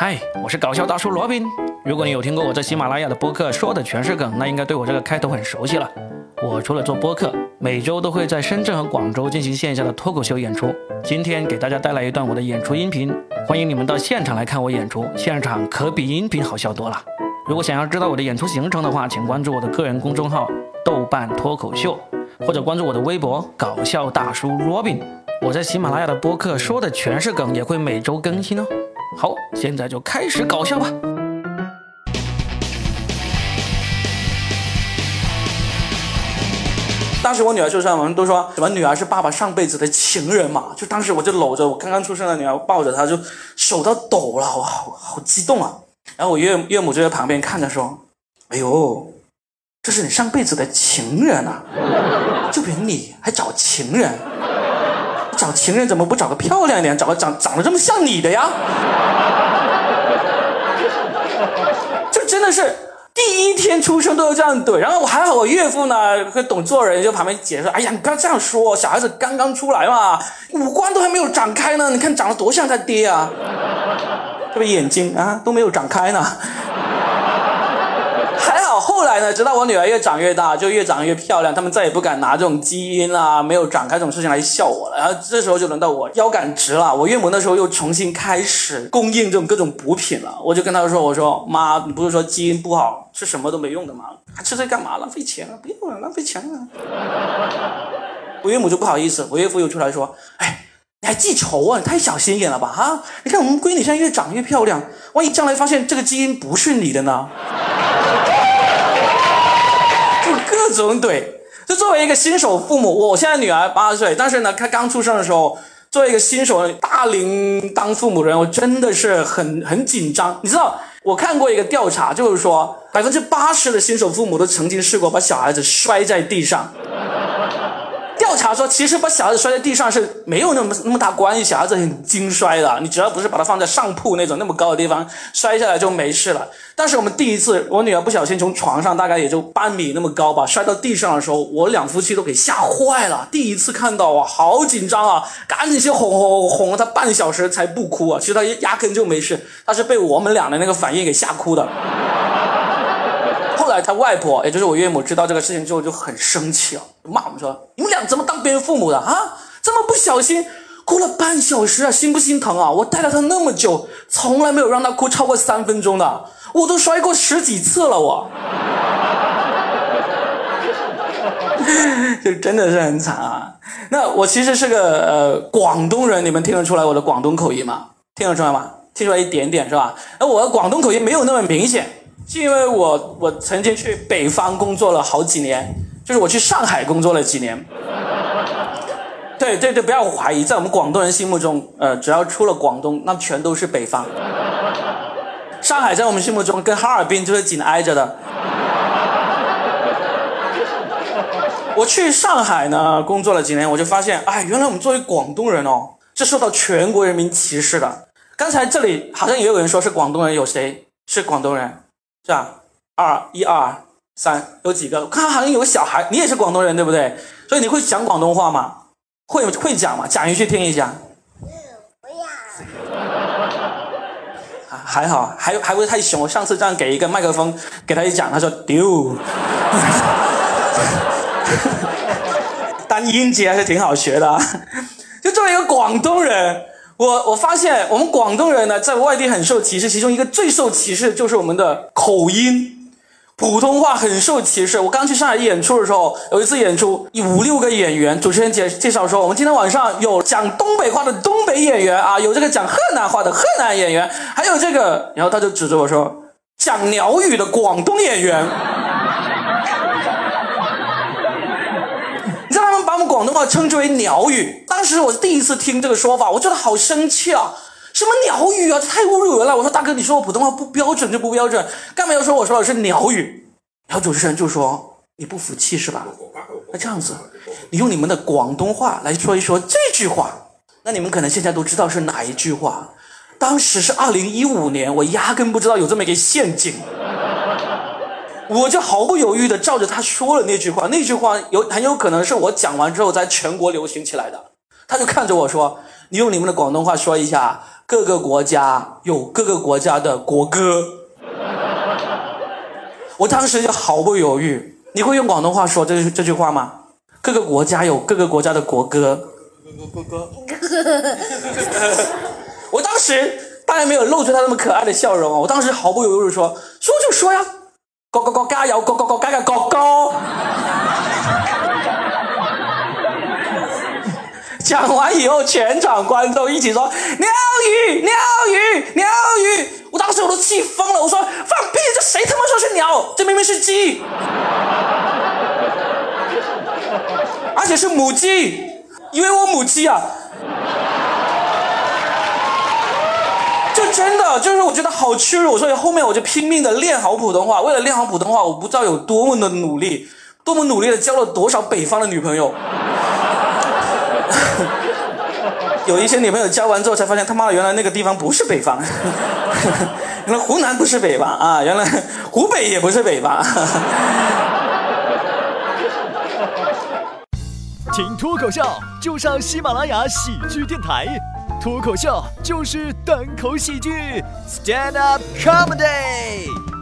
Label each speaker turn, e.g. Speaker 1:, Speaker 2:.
Speaker 1: 嗨，我是搞笑大叔罗宾。如果你有听过我在喜马拉雅的播客，说的全是梗，那应该对我这个开头很熟悉了。我除了做播客，每周都会在深圳和广州进行线下的脱口秀演出。今天给大家带来一段我的演出音频，欢迎你们到现场来看我演出，现场可比音频好笑多了。如果想要知道我的演出行程的话，请关注我的个人公众号“豆瓣脱口秀”，或者关注我的微博“搞笑大叔罗宾”。我在喜马拉雅的播客说的全是梗，也会每周更新哦。好，现在就开始搞笑吧。
Speaker 2: 当时我女儿出生，我们都说什么女儿是爸爸上辈子的情人嘛。就当时我就搂着我刚刚出生的女儿，抱着她，就手都抖了，我好好激动啊。然后我岳岳母就在旁边看着说：“哎呦，这是你上辈子的情人啊！就凭你还找情人？找情人怎么不找个漂亮一点，找个长长得这么像你的呀？” 就真的是。第一天出生都要这样怼，然后我还好，我岳父呢会懂做人，就旁边解释：“哎呀，你不要这样说，小孩子刚刚出来嘛，五官都还没有长开呢，你看长得多像他爹啊，这个眼睛啊都没有长开呢。”后来呢？直到我女儿越长越大，就越长越漂亮，他们再也不敢拿这种基因啊没有长开这种事情来笑我了。然后这时候就轮到我腰杆直了。我岳母那时候又重新开始供应这种各种补品了。我就跟她说：“我说妈，你不是说基因不好，吃什么都没用的吗？还吃这干嘛？浪费钱啊！不用了，浪费钱啊！” 我岳母就不好意思，我岳父又出来说：“哎，你还记仇啊？你太小心眼了吧？哈！你看我们闺女现在越长越漂亮，万一将来发现这个基因不是你的呢？”就各种怼，就作为一个新手父母，我现在女儿八岁，但是呢，她刚出生的时候，作为一个新手大龄当父母的人，我真的是很很紧张。你知道，我看过一个调查，就是说百分之八十的新手父母都曾经试过把小孩子摔在地上。调查说，其实把小孩子摔在地上是没有那么那么大关系，小孩子很经摔的。你只要不是把它放在上铺那种那么高的地方，摔下来就没事了。但是我们第一次，我女儿不小心从床上大概也就半米那么高吧，摔到地上的时候，我两夫妻都给吓坏了。第一次看到啊，好紧张啊，赶紧去哄哄哄了她半小时才不哭啊。其实她压根就没事，她是被我们俩的那个反应给吓哭的。他外婆，也就是我岳母，知道这个事情之后就很生气了，骂我们说：“你们俩怎么当别人父母的啊？这么不小心，哭了半小时啊，心不心疼啊？我带了他那么久，从来没有让他哭超过三分钟的，我都摔过十几次了，我。就真的是很惨啊。那我其实是个呃广东人，你们听得出来我的广东口音吗？听得出来吗？听出来一点点是吧？那我的广东口音没有那么明显。是因为我我曾经去北方工作了好几年，就是我去上海工作了几年。对对对，不要怀疑，在我们广东人心目中，呃，只要出了广东，那全都是北方。上海在我们心目中跟哈尔滨就是紧挨着的。我去上海呢工作了几年，我就发现，哎，原来我们作为广东人哦，是受到全国人民歧视的。刚才这里好像也有人说是广东人，有谁是广东人？是吧？二一二三，有几个？我看好像有个小孩，你也是广东人对不对？所以你会讲广东话吗？会会讲吗？讲一句听一下。不要。还好，还还不是太凶。我上次这样给一个麦克风给他一讲，他说丢。单音节还是挺好学的。就作为一个广东人。我我发现我们广东人呢，在外地很受歧视，其中一个最受歧视就是我们的口音，普通话很受歧视。我刚去上海演出的时候，有一次演出，五六个演员，主持人介介绍说，我们今天晚上有讲东北话的东北演员啊，有这个讲河南话的河南演员，还有这个，然后他就指着我说，讲鸟语的广东演员。我们广东话称之为鸟语。当时我第一次听这个说法，我觉得好生气啊！什么鸟语啊，这太侮辱人了！我说大哥，你说我普通话不标准就不标准，干嘛要说我说的是鸟语？然后主持人就说你不服气是吧？那这样子，你用你们的广东话来说一说这句话。那你们可能现在都知道是哪一句话？当时是二零一五年，我压根不知道有这么一个陷阱。我就毫不犹豫的照着他说了那句话，那句话有很有可能是我讲完之后在全国流行起来的。他就看着我说：“你用你们的广东话说一下，各个国家有各个国家的国歌。我当时就毫不犹豫，你会用广东话说这这句话吗？各个国家有各个国家的国歌。
Speaker 3: 哥哥哥，
Speaker 2: 我当时当然没有露出他那么可爱的笑容啊！我当时毫不犹豫的说：“说就说呀，各个国家有各个国加油，国歌。”讲完以后，全场观众一起说：“鸟语，鸟语，鸟语！”我当时我都气疯了，我说：“放屁！这谁他妈说是鸟？这明明是鸡，而且是母鸡，以为我母鸡啊！”真的就是我觉得好屈辱，所以后面我就拼命的练好普通话。为了练好普通话，我不知道有多么的努力，多么努力的交了多少北方的女朋友。有一些女朋友交完之后才发现，他妈的，原来那个地方不是北方，原来湖南不是北方啊，原来湖北也不是北方。
Speaker 4: 听脱口秀就上喜马拉雅喜剧电台，脱口秀就是单口喜剧，Stand up comedy。